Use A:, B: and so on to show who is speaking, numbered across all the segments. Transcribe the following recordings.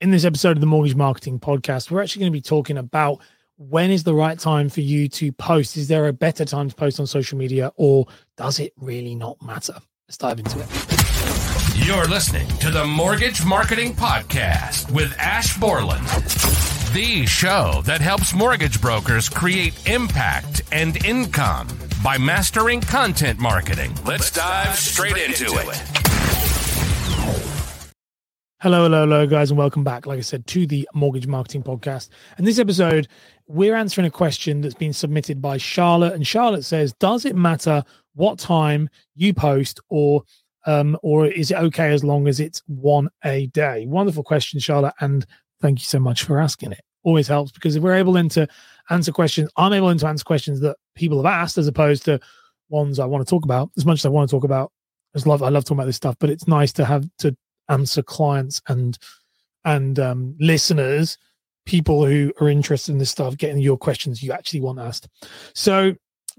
A: in this episode of the Mortgage Marketing Podcast, we're actually going to be talking about when is the right time for you to post? Is there a better time to post on social media, or does it really not matter? Let's dive into it.
B: You're listening to the Mortgage Marketing Podcast with Ash Borland, the show that helps mortgage brokers create impact and income by mastering content marketing. Let's dive straight into it.
A: Hello, hello, hello, guys, and welcome back, like I said, to the Mortgage Marketing Podcast. And this episode, we're answering a question that's been submitted by Charlotte. And Charlotte says, Does it matter what time you post, or um, or is it okay as long as it's one a day? Wonderful question, Charlotte, and thank you so much for asking it. Always helps because if we're able then to answer questions, I'm able then to answer questions that people have asked as opposed to ones I want to talk about. As much as I want to talk about, I love I love talking about this stuff, but it's nice to have to answer clients and and um, listeners, people who are interested in this stuff, getting your questions you actually want asked. So,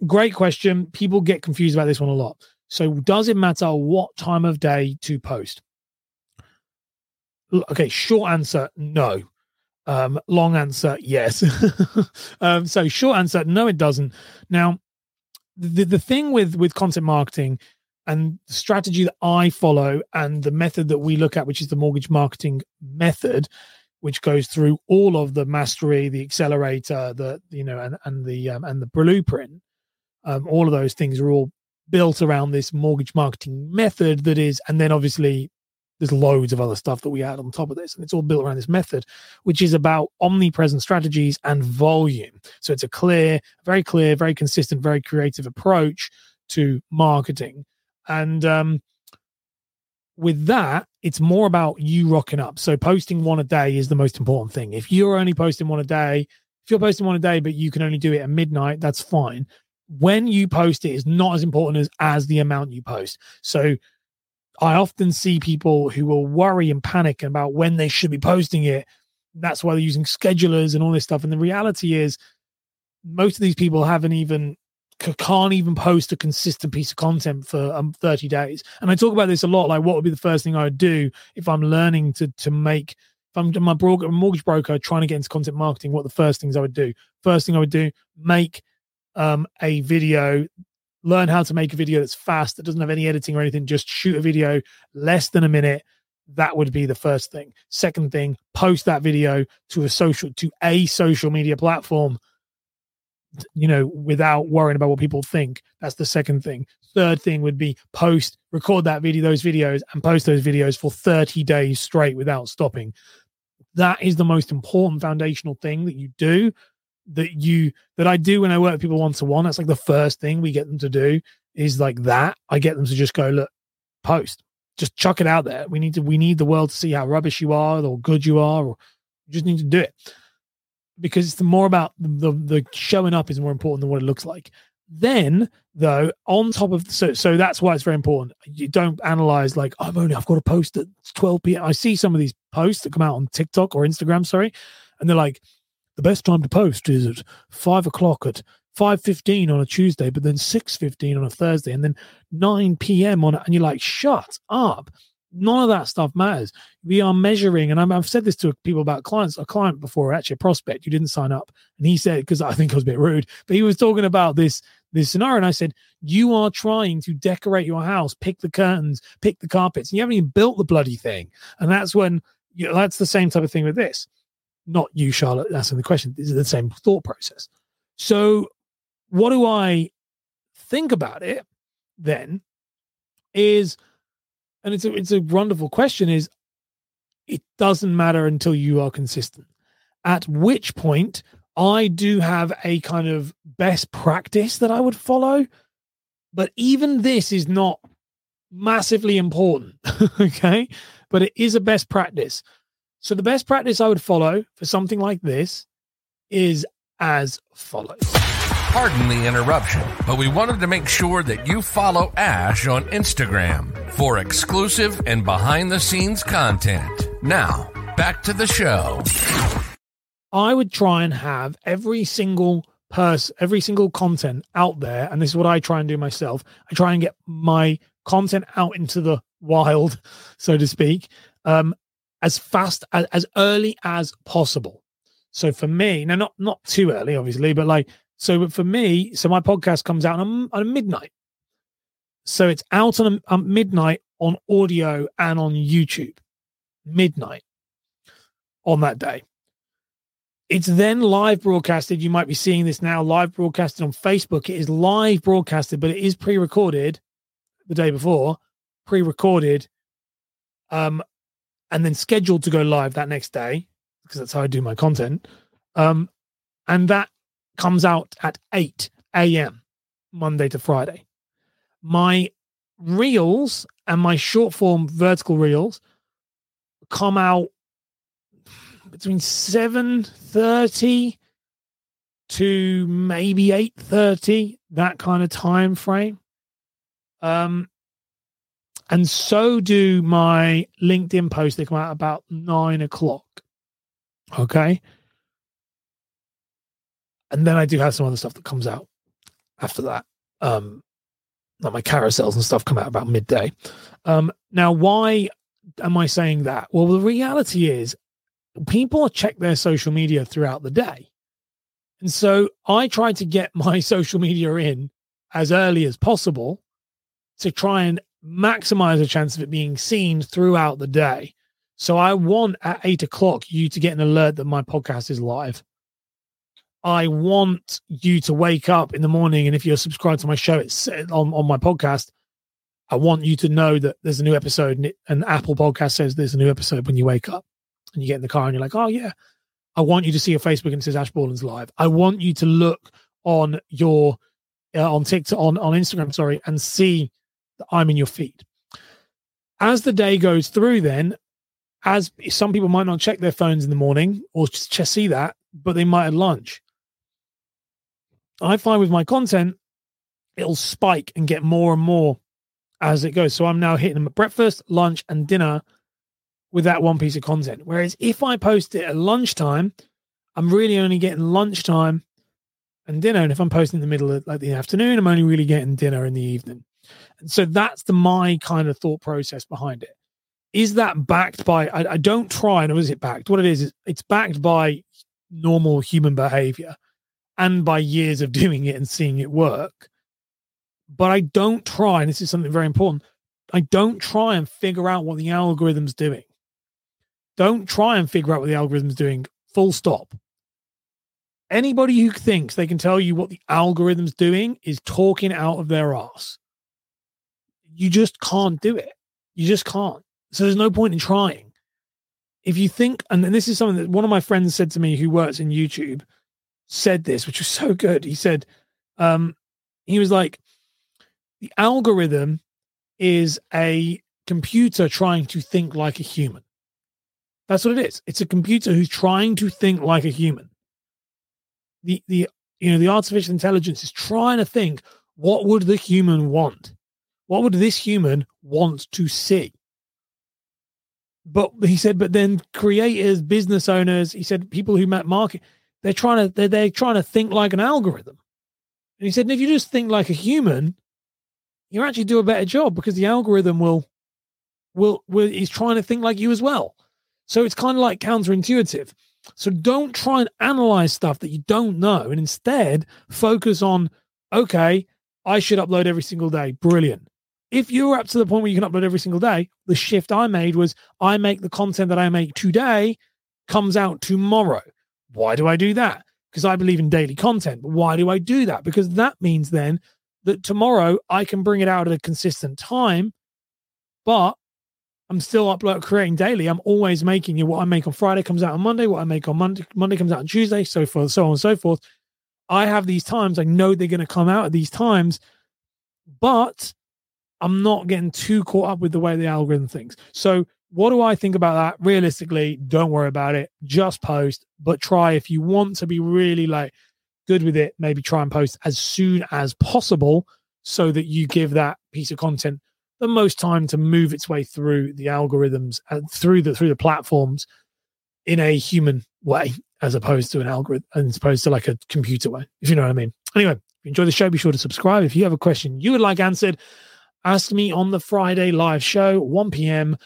A: great question. People get confused about this one a lot. So, does it matter what time of day to post? Okay, short answer, no. Um, long answer, yes. um, so, short answer, no, it doesn't. Now, the the thing with with content marketing and the strategy that I follow and the method that we look at, which is the mortgage marketing method, which goes through all of the mastery, the accelerator, the you know, and and the um, and the blueprint. Um, all of those things are all built around this mortgage marketing method that is, and then obviously there's loads of other stuff that we add on top of this, and it's all built around this method, which is about omnipresent strategies and volume. So it's a clear, very clear, very consistent, very creative approach to marketing and um, with that, it's more about you rocking up. So posting one a day is the most important thing. If you're only posting one a day, if you're posting one a day, but you can only do it at midnight, that's fine. When you post it is not as important as as the amount you post. So I often see people who will worry and panic about when they should be posting it. That's why they're using schedulers and all this stuff. And the reality is, most of these people haven't even can't even post a consistent piece of content for um, 30 days. And I talk about this a lot. Like, what would be the first thing I would do if I'm learning to to make if I'm my broker, mortgage broker trying to get into content marketing? What the first things I would do? First thing I would do: make um, a video. Learn how to make a video that's fast, that doesn't have any editing or anything. Just shoot a video less than a minute. That would be the first thing. Second thing, post that video to a social to a social media platform you know, without worrying about what people think. That's the second thing. Third thing would be post, record that video, those videos, and post those videos for 30 days straight without stopping. That is the most important foundational thing that you do that you that I do when I work with people one to one. That's like the first thing we get them to do is like that. I get them to just go, look, post. Just chuck it out there. We need to we need the world to see how rubbish you are or good you are, or you just need to do it because it's more about the, the showing up is more important than what it looks like. Then, though, on top of so so that's why it's very important. You don't analyze like oh, I've only I've got to post at 12 p.m. I see some of these posts that come out on TikTok or Instagram, sorry, and they're like, the best time to post is at five o'clock at 5.15 on a tuesday but then 6.15 on a thursday and then 9 p.m on it and you're like shut up none of that stuff matters. We are measuring, and i have said this to people about clients, a client before, actually a prospect who didn't sign up, and he said because I think I was a bit rude, but he was talking about this this scenario, and I said, "You are trying to decorate your house, pick the curtains, pick the carpets, and you haven't even built the bloody thing." And that's when you know, that's the same type of thing with this. Not you, Charlotte, asking the question. This is the same thought process. So, what do I think about it then? Is and it's a, it's a wonderful question is it doesn't matter until you are consistent. At which point i do have a kind of best practice that i would follow but even this is not massively important okay? But it is a best practice. So the best practice i would follow for something like this is as follows
B: Pardon the interruption, but we wanted to make sure that you follow Ash on Instagram for exclusive and behind the scenes content. Now, back to the show.
A: I would try and have every single person, every single content out there, and this is what I try and do myself. I try and get my content out into the wild, so to speak, um, as fast as, as early as possible. So for me, now not not too early, obviously, but like so for me, so my podcast comes out on, on midnight. So it's out on, on midnight on audio and on YouTube, midnight on that day. It's then live broadcasted. You might be seeing this now live broadcasted on Facebook. It is live broadcasted, but it is pre recorded the day before, pre recorded, um, and then scheduled to go live that next day because that's how I do my content. Um, and that comes out at 8 a.m. Monday to Friday. My reels and my short form vertical reels come out between 7.30 to maybe 8.30 that kind of time frame um and so do my linkedin posts they come out about nine o'clock okay and then i do have some other stuff that comes out after that um like my carousels and stuff come out about midday um now why am i saying that well the reality is people check their social media throughout the day. And so I try to get my social media in as early as possible to try and maximize the chance of it being seen throughout the day. So I want at eight o'clock you to get an alert that my podcast is live. I want you to wake up in the morning, and if you're subscribed to my show, it's on, on my podcast. I want you to know that there's a new episode, and, it, and Apple Podcast says there's a new episode when you wake up and you get in the car and you're like, oh yeah, I want you to see your Facebook and it says Ash Borland's live. I want you to look on your uh, on TikTok on on Instagram, sorry, and see that I'm in your feed. As the day goes through, then as some people might not check their phones in the morning or just, just see that, but they might at lunch. I find with my content, it'll spike and get more and more as it goes. So I'm now hitting them at breakfast, lunch, and dinner with that one piece of content. Whereas if I post it at lunchtime, I'm really only getting lunchtime and dinner. And if I'm posting in the middle of like the afternoon, I'm only really getting dinner in the evening. And so that's the my kind of thought process behind it. Is that backed by I, I don't try and is it backed? What it is is it's backed by normal human behavior and by years of doing it and seeing it work. But I don't try, and this is something very important. I don't try and figure out what the algorithm's doing. Don't try and figure out what the algorithm's doing. Full stop. Anybody who thinks they can tell you what the algorithm's doing is talking out of their ass. You just can't do it. You just can't. So there's no point in trying. If you think, and this is something that one of my friends said to me who works in YouTube, said this, which was so good. He said, um, he was like, the algorithm is a computer trying to think like a human. That's what it is. It's a computer who's trying to think like a human. The the you know the artificial intelligence is trying to think what would the human want? What would this human want to see? But he said, but then creators, business owners, he said, people who met market, they're trying to they're, they're trying to think like an algorithm. And he said, if you just think like a human, you actually do a better job because the algorithm will will will is trying to think like you as well. So it's kind of like counterintuitive. So don't try and analyze stuff that you don't know and instead focus on, okay, I should upload every single day. Brilliant. If you're up to the point where you can upload every single day, the shift I made was I make the content that I make today comes out tomorrow. Why do I do that? Because I believe in daily content. But why do I do that? Because that means then that tomorrow I can bring it out at a consistent time, but I'm still uploading, creating daily. I'm always making you what I make on Friday comes out on Monday. What I make on Monday, Monday comes out on Tuesday, so forth, so on and so forth. I have these times. I know they're going to come out at these times, but I'm not getting too caught up with the way the algorithm thinks. So, what do I think about that? Realistically, don't worry about it. Just post, but try if you want to be really like good with it. Maybe try and post as soon as possible so that you give that piece of content the most time to move its way through the algorithms and through the through the platforms in a human way as opposed to an algorithm as opposed to like a computer way if you know what i mean anyway if you enjoy the show be sure to subscribe if you have a question you would like answered ask me on the friday live show 1 p.m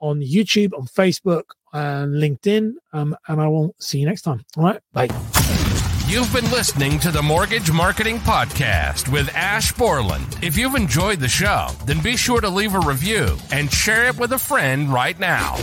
A: on YouTube, on Facebook, and LinkedIn. Um, and I will see you next time. All right. Bye.
B: You've been listening to the Mortgage Marketing Podcast with Ash Borland. If you've enjoyed the show, then be sure to leave a review and share it with a friend right now.